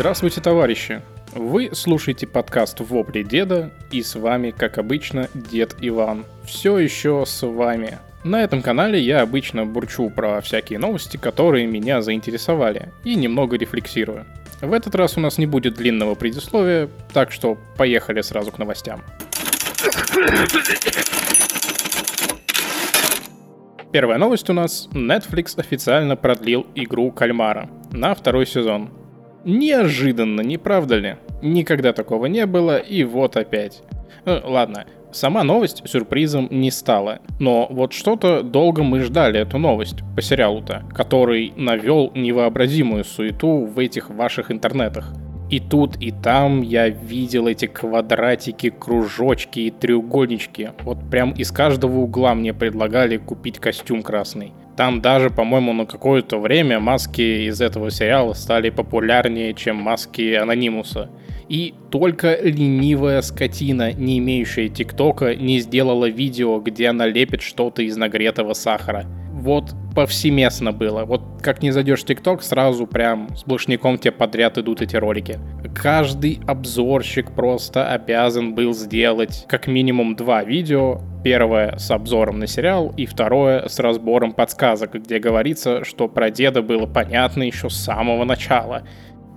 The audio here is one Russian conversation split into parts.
Здравствуйте, товарищи! Вы слушаете подкаст «Вопли деда» и с вами, как обычно, дед Иван. Все еще с вами. На этом канале я обычно бурчу про всякие новости, которые меня заинтересовали, и немного рефлексирую. В этот раз у нас не будет длинного предисловия, так что поехали сразу к новостям. Первая новость у нас. Netflix официально продлил игру Кальмара на второй сезон. Неожиданно, не правда ли? Никогда такого не было, и вот опять. Ну, ладно, сама новость сюрпризом не стала. Но вот что-то долго мы ждали эту новость по сериалу-то, который навел невообразимую суету в этих ваших интернетах. И тут, и там я видел эти квадратики, кружочки и треугольнички. Вот прям из каждого угла мне предлагали купить костюм красный. Там даже, по-моему, на какое-то время маски из этого сериала стали популярнее, чем маски Анонимуса. И только ленивая скотина, не имеющая ТикТока, не сделала видео, где она лепит что-то из нагретого сахара. Вот повсеместно было. Вот как не зайдешь в ТикТок, сразу прям с сплошняком тебе подряд идут эти ролики. Каждый обзорщик просто обязан был сделать как минимум два видео. Первое с обзором на сериал и второе с разбором подсказок, где говорится, что про деда было понятно еще с самого начала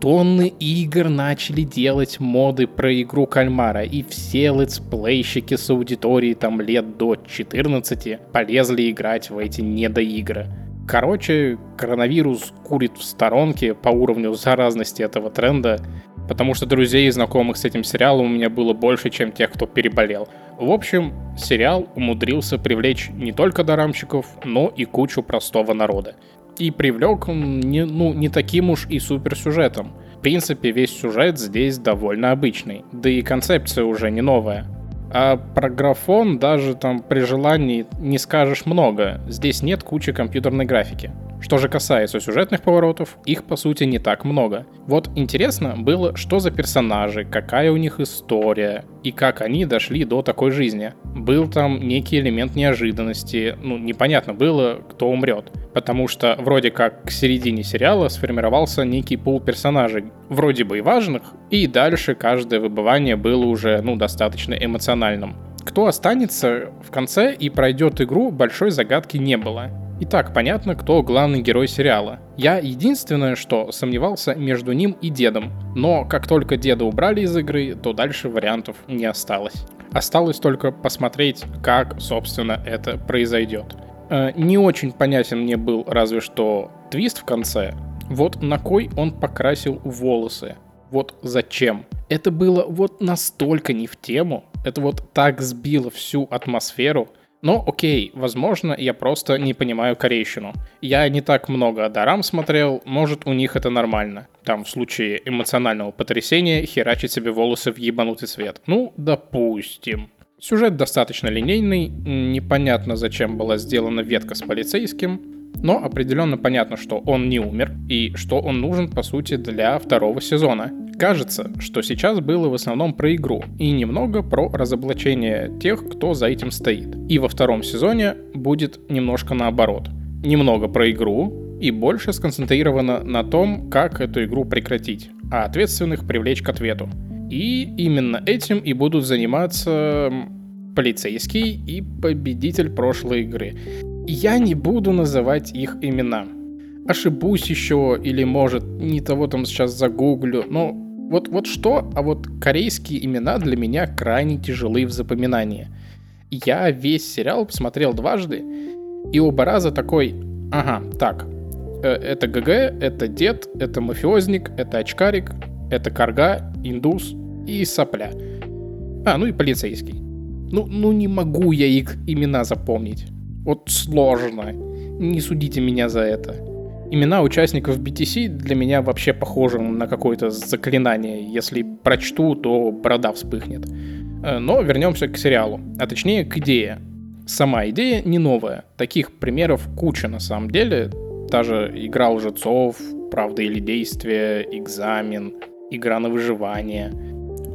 тонны игр начали делать моды про игру кальмара, и все летсплейщики с аудиторией там лет до 14 полезли играть в эти недоигры. Короче, коронавирус курит в сторонке по уровню заразности этого тренда, потому что друзей и знакомых с этим сериалом у меня было больше, чем тех, кто переболел. В общем, сериал умудрился привлечь не только дарамщиков, но и кучу простого народа. И привлек не, ну, не таким уж и суперсюжетом. В принципе, весь сюжет здесь довольно обычный, да и концепция уже не новая. А про графон даже там при желании не скажешь много. Здесь нет кучи компьютерной графики. Что же касается сюжетных поворотов, их по сути не так много. Вот интересно было, что за персонажи, какая у них история и как они дошли до такой жизни. Был там некий элемент неожиданности, ну непонятно было, кто умрет. Потому что вроде как к середине сериала сформировался некий пул персонажей, вроде бы и важных, и дальше каждое выбывание было уже ну достаточно эмоциональным. Кто останется в конце и пройдет игру, большой загадки не было. Итак, понятно, кто главный герой сериала. Я единственное, что сомневался между ним и дедом. Но как только деда убрали из игры, то дальше вариантов не осталось. Осталось только посмотреть, как, собственно, это произойдет. Э, не очень понятен мне был разве что твист в конце. Вот на кой он покрасил волосы. Вот зачем. Это было вот настолько не в тему. Это вот так сбило всю атмосферу – но окей, возможно, я просто не понимаю корейщину. Я не так много дарам смотрел, может у них это нормально. Там в случае эмоционального потрясения херачить себе волосы в ебанутый цвет. Ну, допустим. Сюжет достаточно линейный, непонятно зачем была сделана ветка с полицейским, но определенно понятно, что он не умер и что он нужен по сути для второго сезона. Кажется, что сейчас было в основном про игру и немного про разоблачение тех, кто за этим стоит. И во втором сезоне будет немножко наоборот. Немного про игру и больше сконцентрировано на том, как эту игру прекратить, а ответственных привлечь к ответу. И именно этим и будут заниматься полицейский и победитель прошлой игры. Я не буду называть их имена. Ошибусь еще или, может, не того там сейчас загуглю, но вот, вот что, а вот корейские имена для меня крайне тяжелые в запоминании. Я весь сериал посмотрел дважды, и оба раза такой, ага, так, э, это ГГ, это дед, это мафиозник, это очкарик, это карга, индус и сопля. А, ну и полицейский. Ну, ну не могу я их имена запомнить. Вот сложно. Не судите меня за это имена участников BTC для меня вообще похожи на какое-то заклинание. Если прочту, то борода вспыхнет. Э, но вернемся к сериалу, а точнее к идее. Сама идея не новая. Таких примеров куча на самом деле. Та же игра лжецов, правда или действие, экзамен, игра на выживание.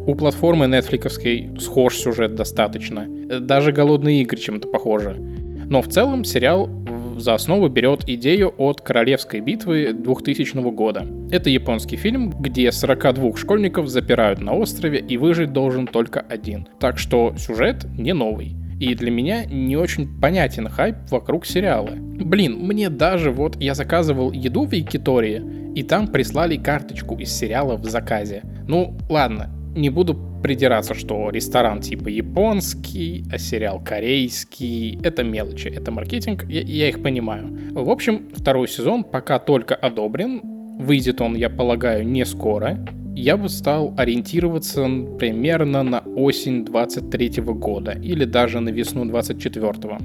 У платформы Netflix схож сюжет достаточно. Даже голодные игры чем-то похожи. Но в целом сериал за основу берет идею от Королевской битвы 2000 года. Это японский фильм, где 42 школьников запирают на острове и выжить должен только один. Так что сюжет не новый. И для меня не очень понятен хайп вокруг сериала. Блин, мне даже вот я заказывал еду в Якитории, и там прислали карточку из сериала в заказе. Ну, ладно, не буду придираться, что ресторан типа японский, а сериал корейский. Это мелочи, это маркетинг, я, я их понимаю. В общем, второй сезон пока только одобрен. Выйдет он, я полагаю, не скоро. Я бы стал ориентироваться примерно на осень 23 года или даже на весну 24 -го.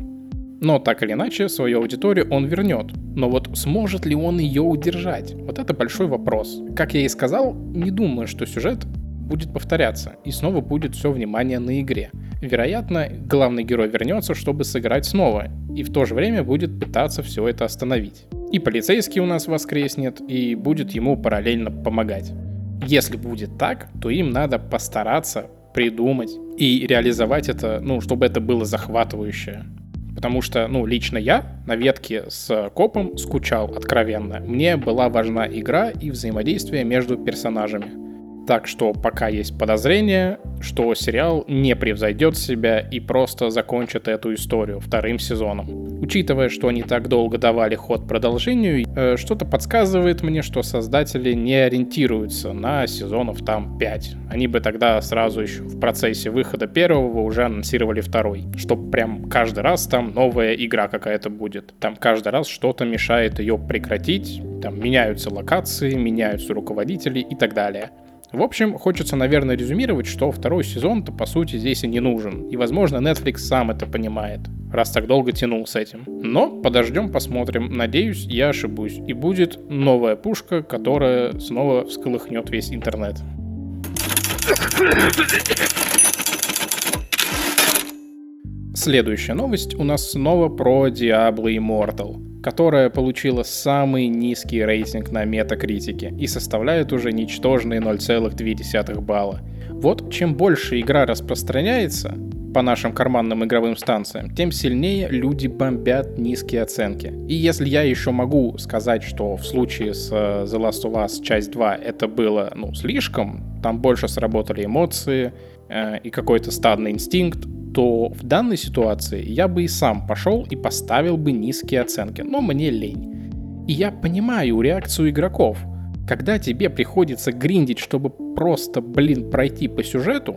Но так или иначе, свою аудиторию он вернет. Но вот сможет ли он ее удержать? Вот это большой вопрос. Как я и сказал, не думаю, что сюжет будет повторяться, и снова будет все внимание на игре. Вероятно, главный герой вернется, чтобы сыграть снова, и в то же время будет пытаться все это остановить. И полицейский у нас воскреснет, и будет ему параллельно помогать. Если будет так, то им надо постараться придумать и реализовать это, ну, чтобы это было захватывающе. Потому что, ну, лично я на ветке с копом скучал откровенно. Мне была важна игра и взаимодействие между персонажами. Так что пока есть подозрение, что сериал не превзойдет себя и просто закончит эту историю вторым сезоном. Учитывая, что они так долго давали ход продолжению, э, что-то подсказывает мне, что создатели не ориентируются на сезонов там 5. Они бы тогда сразу еще в процессе выхода первого уже анонсировали второй. Чтоб прям каждый раз там новая игра какая-то будет. Там каждый раз что-то мешает ее прекратить. Там меняются локации, меняются руководители и так далее. В общем, хочется, наверное, резюмировать, что второй сезон-то по сути здесь и не нужен. И, возможно, Netflix сам это понимает, раз так долго тянул с этим. Но подождем, посмотрим. Надеюсь, я ошибусь. И будет новая пушка, которая снова всколыхнет весь интернет. Следующая новость у нас снова про Diablo Immortal которая получила самый низкий рейтинг на метакритике и составляет уже ничтожные 0,2 балла. Вот чем больше игра распространяется по нашим карманным игровым станциям, тем сильнее люди бомбят низкие оценки. И если я еще могу сказать, что в случае с э, The Last of Us часть 2 это было ну, слишком, там больше сработали эмоции э, и какой-то стадный инстинкт, то в данной ситуации я бы и сам пошел и поставил бы низкие оценки, но мне лень. И я понимаю реакцию игроков. Когда тебе приходится гриндить, чтобы просто, блин, пройти по сюжету,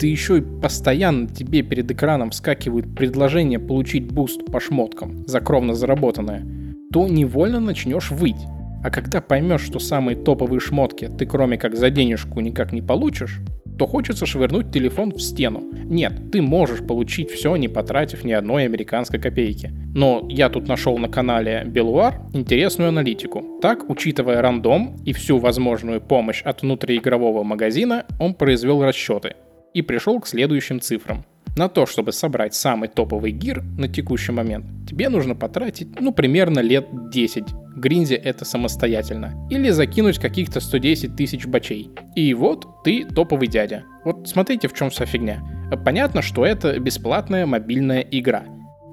да еще и постоянно тебе перед экраном вскакивают предложения получить буст по шмоткам за кровно заработанное, то невольно начнешь выть. А когда поймешь, что самые топовые шмотки ты кроме как за денежку никак не получишь, то хочется швырнуть телефон в стену. Нет, ты можешь получить все, не потратив ни одной американской копейки. Но я тут нашел на канале Белуар интересную аналитику. Так, учитывая рандом и всю возможную помощь от внутриигрового магазина, он произвел расчеты и пришел к следующим цифрам. На то, чтобы собрать самый топовый гир на текущий момент, тебе нужно потратить, ну, примерно лет 10. Гринзи это самостоятельно. Или закинуть каких-то 110 тысяч бачей. И вот ты топовый дядя. Вот смотрите, в чем вся фигня. Понятно, что это бесплатная мобильная игра.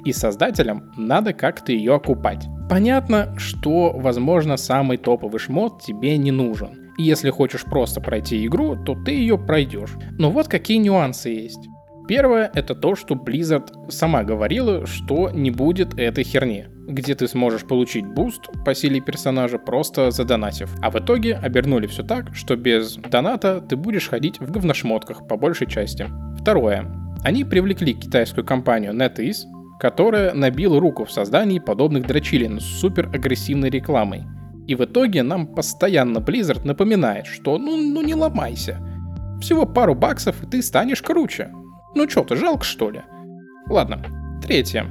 И создателям надо как-то ее окупать. Понятно, что, возможно, самый топовый шмот тебе не нужен. И если хочешь просто пройти игру, то ты ее пройдешь. Но вот какие нюансы есть. Первое — это то, что Blizzard сама говорила, что не будет этой херни, где ты сможешь получить буст по силе персонажа, просто задонатив. А в итоге обернули все так, что без доната ты будешь ходить в говношмотках по большей части. Второе. Они привлекли китайскую компанию NetEase, которая набила руку в создании подобных дрочилин с супер агрессивной рекламой. И в итоге нам постоянно Blizzard напоминает, что ну, ну не ломайся. Всего пару баксов, и ты станешь круче. Ну чё ты, жалко что ли? Ладно. Третье.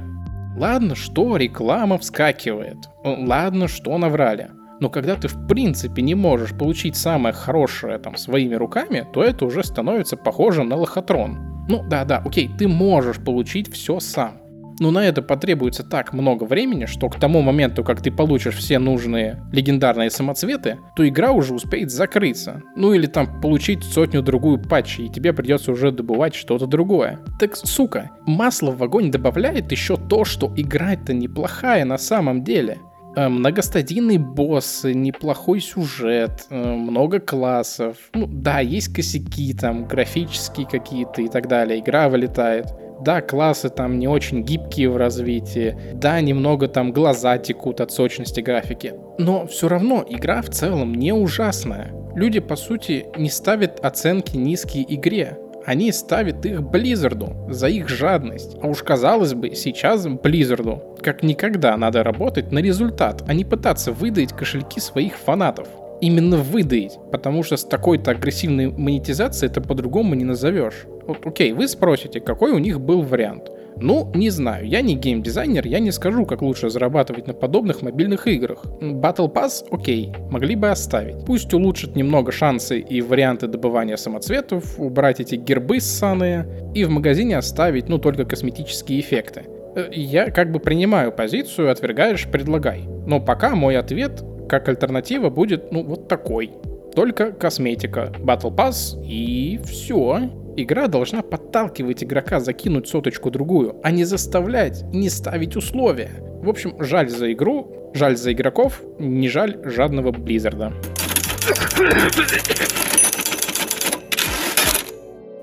Ладно, что реклама вскакивает. Ладно, что наврали. Но когда ты в принципе не можешь получить самое хорошее там своими руками, то это уже становится похожим на лохотрон. Ну да-да, окей, ты можешь получить все сам. Но на это потребуется так много времени, что к тому моменту, как ты получишь все нужные легендарные самоцветы, то игра уже успеет закрыться. Ну или там получить сотню-другую патчей, и тебе придется уже добывать что-то другое. Так, сука, масло в огонь добавляет еще то, что игра-то неплохая на самом деле. Э, многостадийные боссы, неплохой сюжет, э, много классов. Ну да, есть косяки там, графические какие-то и так далее. Игра вылетает. Да, классы там не очень гибкие в развитии. Да, немного там глаза текут от сочности графики. Но все равно игра в целом не ужасная. Люди, по сути, не ставят оценки низкие игре. Они ставят их Близзарду за их жадность. А уж казалось бы, сейчас Близзарду как никогда надо работать на результат, а не пытаться выдать кошельки своих фанатов. Именно выдать, потому что с такой-то агрессивной монетизацией это по-другому не назовешь. Вот, окей, вы спросите, какой у них был вариант. Ну, не знаю, я не геймдизайнер, я не скажу, как лучше зарабатывать на подобных мобильных играх. Battle Pass, окей, могли бы оставить. Пусть улучшат немного шансы и варианты добывания самоцветов, убрать эти гербы ссаные, и в магазине оставить, ну, только косметические эффекты. Э, я как бы принимаю позицию, отвергаешь, предлагай. Но пока мой ответ как альтернатива будет, ну, вот такой. Только косметика, Battle Pass и все. Игра должна подталкивать игрока закинуть соточку другую, а не заставлять, не ставить условия. В общем, жаль за игру, жаль за игроков, не жаль жадного Близзарда.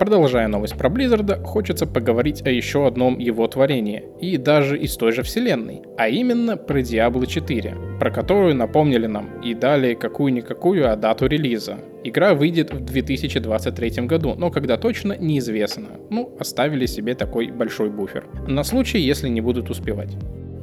Продолжая новость про Близзарда, хочется поговорить о еще одном его творении, и даже из той же вселенной, а именно про Diablo 4, про которую напомнили нам и дали какую-никакую а дату релиза. Игра выйдет в 2023 году, но когда точно неизвестно. Ну, оставили себе такой большой буфер. На случай, если не будут успевать.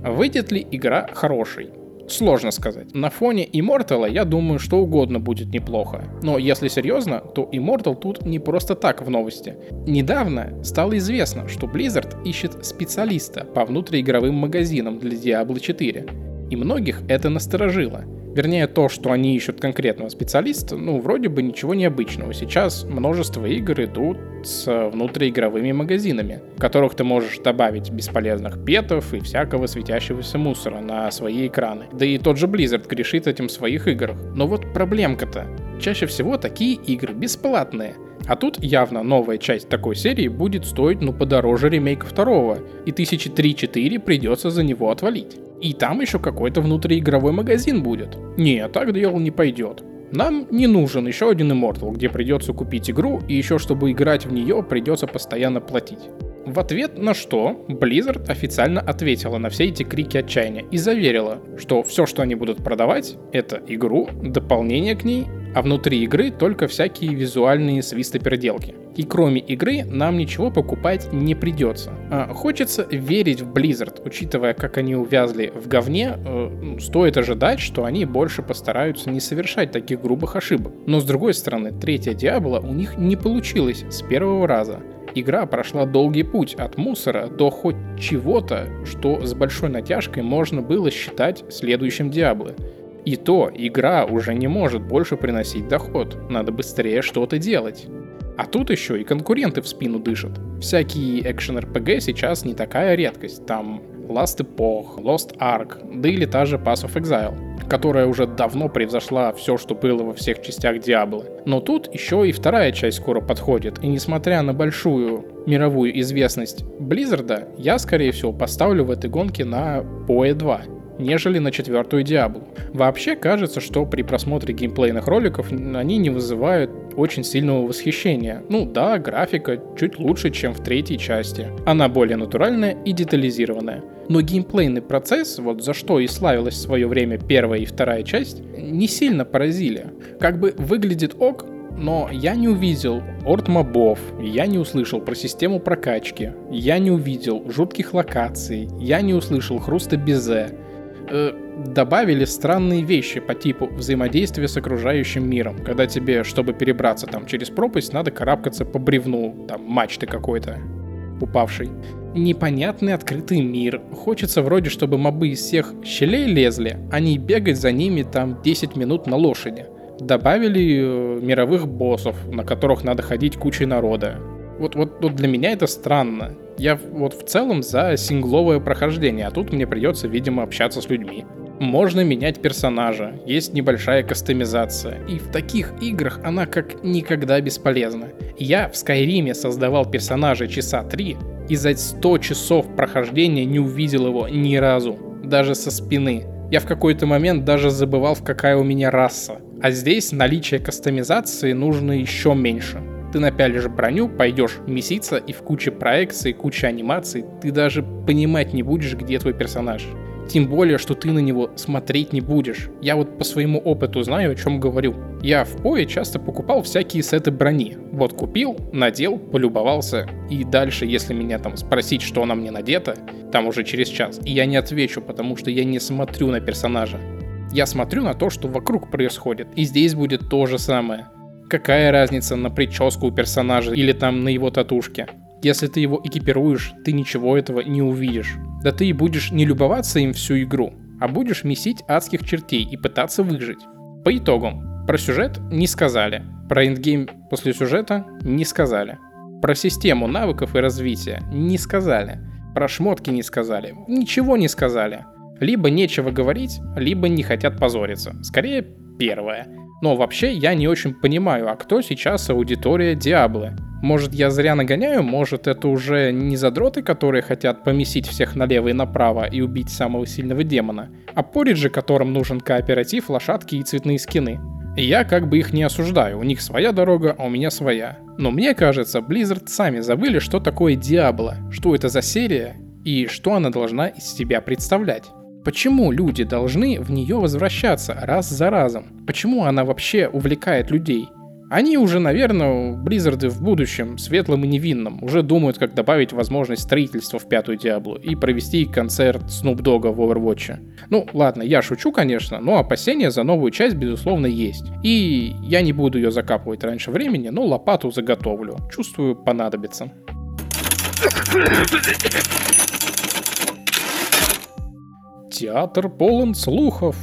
Выйдет ли игра хорошей? Сложно сказать. На фоне Immortal я думаю, что угодно будет неплохо. Но если серьезно, то Immortal тут не просто так в новости. Недавно стало известно, что Blizzard ищет специалиста по внутриигровым магазинам для Diablo 4. И многих это насторожило – Вернее, то, что они ищут конкретного специалиста, ну, вроде бы ничего необычного. Сейчас множество игр идут с внутриигровыми магазинами, в которых ты можешь добавить бесполезных петов и всякого светящегося мусора на свои экраны. Да и тот же Blizzard грешит этим в своих играх. Но вот проблемка-то. Чаще всего такие игры бесплатные. А тут явно новая часть такой серии будет стоить ну подороже ремейка второго, и тысячи три-четыре придется за него отвалить. И там еще какой-то внутриигровой магазин будет. Не, так дело не пойдет. Нам не нужен еще один Immortal, где придется купить игру, и еще чтобы играть в нее придется постоянно платить. В ответ на что Blizzard официально ответила на все эти крики отчаяния и заверила, что все, что они будут продавать, это игру, дополнение к ней а внутри игры только всякие визуальные свистоперделки. И кроме игры нам ничего покупать не придется. А, хочется верить в Blizzard, учитывая, как они увязли в говне, э, ну, стоит ожидать, что они больше постараются не совершать таких грубых ошибок. Но с другой стороны, третья Диабло у них не получилось с первого раза. Игра прошла долгий путь от мусора до хоть чего-то, что с большой натяжкой можно было считать следующим Диабло. И то игра уже не может больше приносить доход, надо быстрее что-то делать. А тут еще и конкуренты в спину дышат. Всякие экшен-РПГ сейчас не такая редкость, там Last Epoch, Lost Ark, да или та же Pass of Exile, которая уже давно превзошла все, что было во всех частях Диаблы. Но тут еще и вторая часть скоро подходит, и несмотря на большую мировую известность Близзарда, я, скорее всего, поставлю в этой гонке на PoE 2 нежели на четвертую Диаблу. Вообще кажется, что при просмотре геймплейных роликов они не вызывают очень сильного восхищения. Ну да, графика чуть лучше, чем в третьей части. Она более натуральная и детализированная. Но геймплейный процесс, вот за что и славилась в свое время первая и вторая часть, не сильно поразили. Как бы выглядит ок, но я не увидел орд мобов, я не услышал про систему прокачки, я не увидел жутких локаций, я не услышал хруста безе, э, добавили странные вещи по типу взаимодействия с окружающим миром, когда тебе, чтобы перебраться там через пропасть, надо карабкаться по бревну, там мачты какой-то упавший. Непонятный открытый мир. Хочется вроде, чтобы мобы из всех щелей лезли, а не бегать за ними там 10 минут на лошади. Добавили э, мировых боссов, на которых надо ходить кучей народа. Вот, вот, вот для меня это странно. Я вот в целом за сингловое прохождение, а тут мне придется, видимо, общаться с людьми. Можно менять персонажа, есть небольшая кастомизация, и в таких играх она как никогда бесполезна. Я в Скайриме создавал персонажа часа 3, и за 100 часов прохождения не увидел его ни разу, даже со спины. Я в какой-то момент даже забывал, в какая у меня раса. А здесь наличие кастомизации нужно еще меньше. Ты напялишь броню, пойдешь меситься, и в куче проекций, куче анимаций ты даже понимать не будешь, где твой персонаж. Тем более, что ты на него смотреть не будешь. Я вот по своему опыту знаю, о чем говорю. Я в пое часто покупал всякие сеты брони. Вот купил, надел, полюбовался. И дальше, если меня там спросить, что на мне надето, там уже через час, и я не отвечу, потому что я не смотрю на персонажа. Я смотрю на то, что вокруг происходит. И здесь будет то же самое. Какая разница на прическу у персонажа или там на его татушке? Если ты его экипируешь, ты ничего этого не увидишь. Да ты и будешь не любоваться им всю игру, а будешь месить адских чертей и пытаться выжить. По итогам, про сюжет не сказали, про эндгейм после сюжета не сказали, про систему навыков и развития не сказали, про шмотки не сказали, ничего не сказали. Либо нечего говорить, либо не хотят позориться. Скорее, первое. Но вообще я не очень понимаю, а кто сейчас аудитория Диаблы? Может, я зря нагоняю, может, это уже не задроты, которые хотят помесить всех налево и направо и убить самого сильного демона, а пориджи, которым нужен кооператив, лошадки и цветные скины. Я как бы их не осуждаю, у них своя дорога, а у меня своя. Но мне кажется, Blizzard сами забыли, что такое Диабло, что это за серия и что она должна из себя представлять. Почему люди должны в нее возвращаться раз за разом? Почему она вообще увлекает людей? Они уже, наверное, Близзарды в будущем, светлым и невинным, уже думают, как добавить возможность строительства в пятую Диаблу и провести концерт Snoop Dogg в Overwatch. Ну, ладно, я шучу, конечно, но опасения за новую часть, безусловно, есть. И я не буду ее закапывать раньше времени, но лопату заготовлю. Чувствую, понадобится. Театр полон слухов.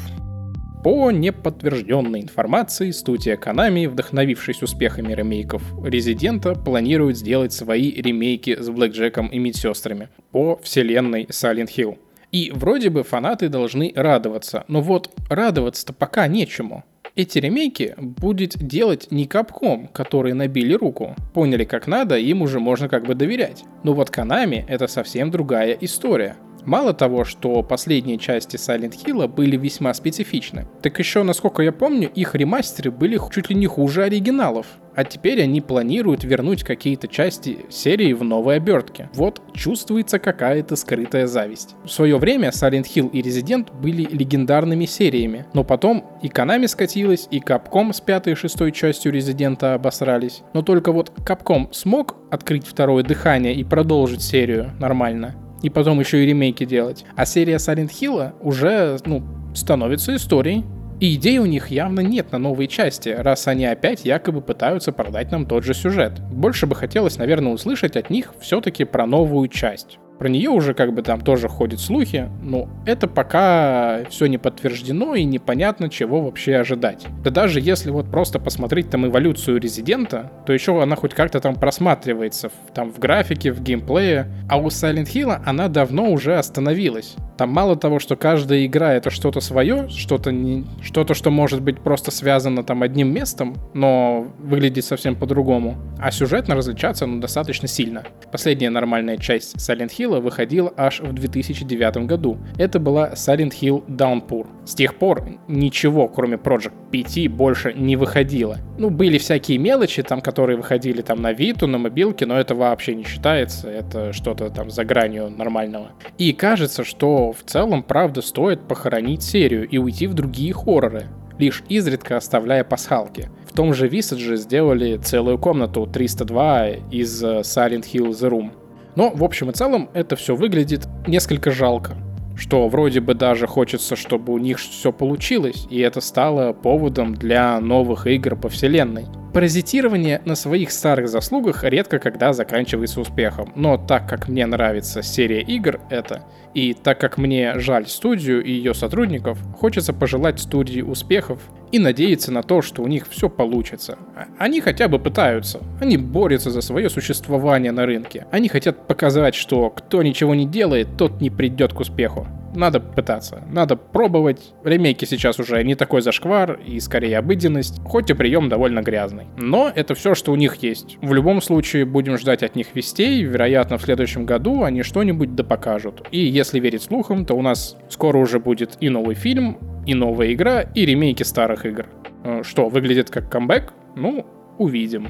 По неподтвержденной информации, студия Konami, вдохновившись успехами ремейков Резидента, планирует сделать свои ремейки с Блэкджеком и медсестрами по вселенной Silent Hill. И вроде бы фанаты должны радоваться, но вот радоваться-то пока нечему. Эти ремейки будет делать не Capcom, которые набили руку. Поняли как надо, им уже можно как бы доверять. Но вот Konami это совсем другая история. Мало того, что последние части Silent Hill были весьма специфичны, так еще, насколько я помню, их ремастеры были чуть ли не хуже оригиналов. А теперь они планируют вернуть какие-то части серии в новой обертке. Вот чувствуется какая-то скрытая зависть. В свое время Silent Hill и Resident были легендарными сериями, но потом и Konami скатилась, и Capcom с пятой и шестой частью Resident обосрались. Но только вот Capcom смог открыть второе дыхание и продолжить серию нормально и потом еще и ремейки делать. А серия Silent Hill уже, ну, становится историей. И идей у них явно нет на новые части, раз они опять якобы пытаются продать нам тот же сюжет. Больше бы хотелось, наверное, услышать от них все-таки про новую часть. Про нее уже как бы там тоже ходят слухи, но это пока все не подтверждено и непонятно, чего вообще ожидать. Да даже если вот просто посмотреть там эволюцию Резидента, то еще она хоть как-то там просматривается, там в графике, в геймплее, а у Silent Hill она давно уже остановилась. Там мало того, что каждая игра это что-то свое, что-то не, что-то, что может быть просто связано там одним местом, но выглядит совсем по-другому. А сюжетно различаться ну, достаточно сильно. Последняя нормальная часть Silent Hill выходила аж в 2009 году. Это была Silent Hill Downpour. С тех пор ничего, кроме Project 5, больше не выходило. Ну, были всякие мелочи, там, которые выходили там на Виту, на мобилке, но это вообще не считается, это что-то там за гранью нормального. И кажется, что в целом, правда, стоит похоронить серию и уйти в другие хорроры, лишь изредка оставляя пасхалки. В том же Visage сделали целую комнату 302 из э, Silent Hill The Room. Но, в общем и целом, это все выглядит несколько жалко что вроде бы даже хочется, чтобы у них все получилось, и это стало поводом для новых игр по вселенной. Паразитирование на своих старых заслугах редко когда заканчивается успехом, но так как мне нравится серия игр это, и так как мне жаль студию и ее сотрудников, хочется пожелать студии успехов и надеяться на то, что у них все получится. А, они хотя бы пытаются, они борются за свое существование на рынке, они хотят показать, что кто ничего не делает, тот не придет к успеху надо пытаться, надо пробовать. Ремейки сейчас уже не такой зашквар и скорее обыденность, хоть и прием довольно грязный. Но это все, что у них есть. В любом случае будем ждать от них вестей, вероятно в следующем году они что-нибудь да покажут. И если верить слухам, то у нас скоро уже будет и новый фильм, и новая игра, и ремейки старых игр. Э, что, выглядит как камбэк? Ну, увидим.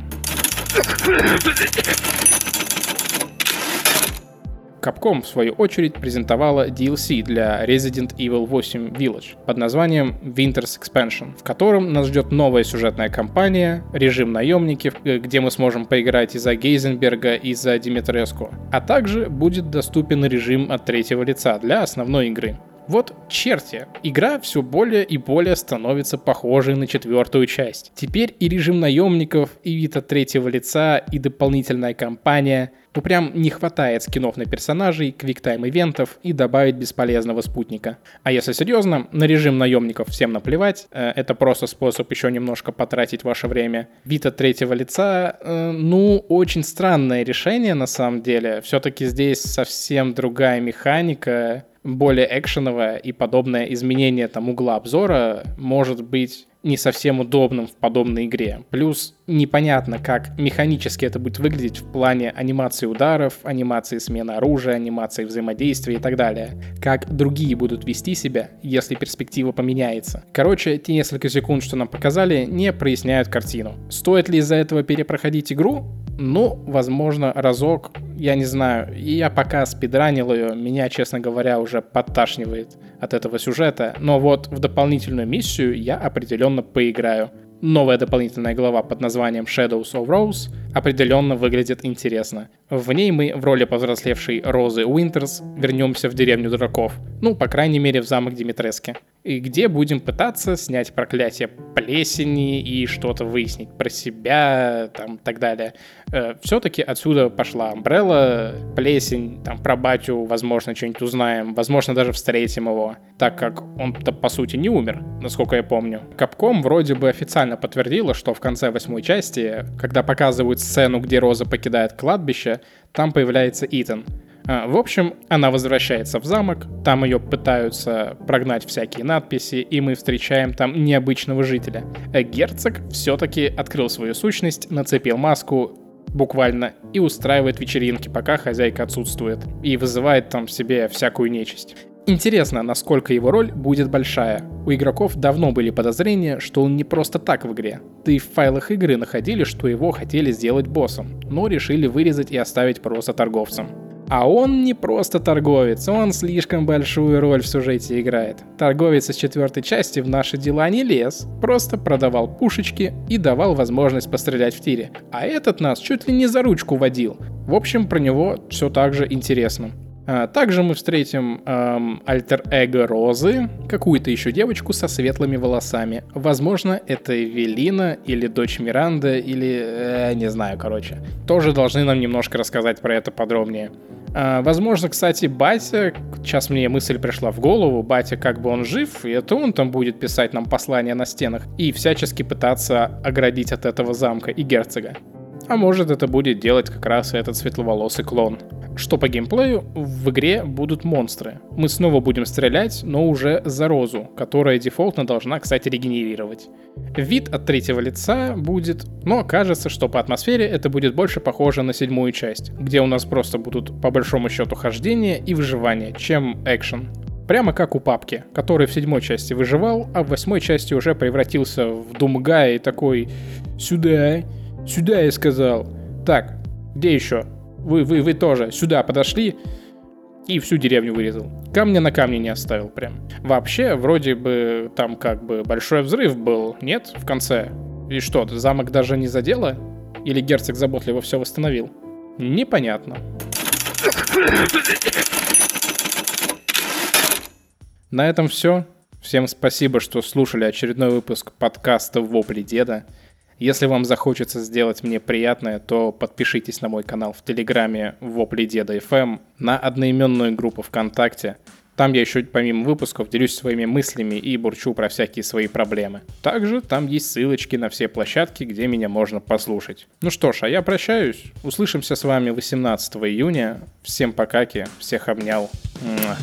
Capcom, в свою очередь, презентовала DLC для Resident Evil 8 Village под названием Winter's Expansion, в котором нас ждет новая сюжетная кампания, режим наемники, где мы сможем поиграть и за Гейзенберга, и за Димитреску, а также будет доступен режим от третьего лица для основной игры. Вот черти, игра все более и более становится похожей на четвертую часть. Теперь и режим наемников, и вид от третьего лица, и дополнительная кампания — ну прям не хватает скинов на персонажей, квиктайм-ивентов и добавить бесполезного спутника. А если серьезно, на режим наемников всем наплевать, э, это просто способ еще немножко потратить ваше время. Вид от третьего лица, э, ну, очень странное решение на самом деле. Все-таки здесь совсем другая механика, более экшеновая и подобное изменение там угла обзора может быть не совсем удобным в подобной игре. Плюс непонятно, как механически это будет выглядеть в плане анимации ударов, анимации смены оружия, анимации взаимодействия и так далее. Как другие будут вести себя, если перспектива поменяется. Короче, те несколько секунд, что нам показали, не проясняют картину. Стоит ли из-за этого перепроходить игру? Ну, возможно, разок, я не знаю. И я пока спидранил ее, меня, честно говоря, уже подташнивает от этого сюжета. Но вот в дополнительную миссию я определенно поиграю. Новая дополнительная глава под названием Shadows of Rose определенно выглядит интересно. В ней мы в роли повзрослевшей Розы Уинтерс вернемся в деревню дураков. Ну, по крайней мере, в замок Димитрески и где будем пытаться снять проклятие плесени и что-то выяснить про себя, там, так далее. Э, все-таки отсюда пошла Амбрелла, плесень, там, про батю, возможно, что-нибудь узнаем, возможно, даже встретим его, так как он-то, по сути, не умер, насколько я помню. Капком вроде бы официально подтвердила, что в конце восьмой части, когда показывают сцену, где Роза покидает кладбище, там появляется Итан. А, в общем, она возвращается в замок, там ее пытаются прогнать всякие надписи, и мы встречаем там необычного жителя. Э, герцог все-таки открыл свою сущность, нацепил маску, буквально, и устраивает вечеринки, пока хозяйка отсутствует, и вызывает там себе всякую нечисть. Интересно, насколько его роль будет большая. У игроков давно были подозрения, что он не просто так в игре. Да и в файлах игры находили, что его хотели сделать боссом, но решили вырезать и оставить просто торговцем. А он не просто торговец, он слишком большую роль в сюжете играет. Торговец из четвертой части в наши дела не лез, просто продавал пушечки и давал возможность пострелять в тире. А этот нас чуть ли не за ручку водил. В общем, про него все так же интересно. А, также мы встретим эм, альтер-эго Розы, какую-то еще девочку со светлыми волосами. Возможно, это Эвелина или дочь Миранда, или... Э, не знаю, короче. Тоже должны нам немножко рассказать про это подробнее. А, возможно, кстати, батя, сейчас мне мысль пришла в голову, батя как бы он жив, и это он там будет писать нам послания на стенах и всячески пытаться оградить от этого замка и герцога. А может это будет делать как раз этот светловолосый клон. Что по геймплею, в игре будут монстры. Мы снова будем стрелять, но уже за розу, которая дефолтно должна, кстати, регенерировать. Вид от третьего лица будет, но кажется, что по атмосфере это будет больше похоже на седьмую часть, где у нас просто будут по большому счету хождение и выживание, чем экшен. Прямо как у папки, который в седьмой части выживал, а в восьмой части уже превратился в Думгая и такой «Сюда, сюда я сказал». Так, где еще? Вы, вы, вы тоже сюда подошли и всю деревню вырезал. Камня на камне не оставил прям. Вообще, вроде бы там как бы большой взрыв был, нет, в конце? И что, замок даже не задело? Или герцог заботливо все восстановил? Непонятно. На этом все. Всем спасибо, что слушали очередной выпуск подкаста «Вопли деда». Если вам захочется сделать мне приятное, то подпишитесь на мой канал в Телеграме Вопли Деда FM, на одноименную группу ВКонтакте. Там я еще помимо выпусков делюсь своими мыслями и бурчу про всякие свои проблемы. Также там есть ссылочки на все площадки, где меня можно послушать. Ну что ж, а я прощаюсь. Услышимся с вами 18 июня. Всем покаки, всех обнял. Муа.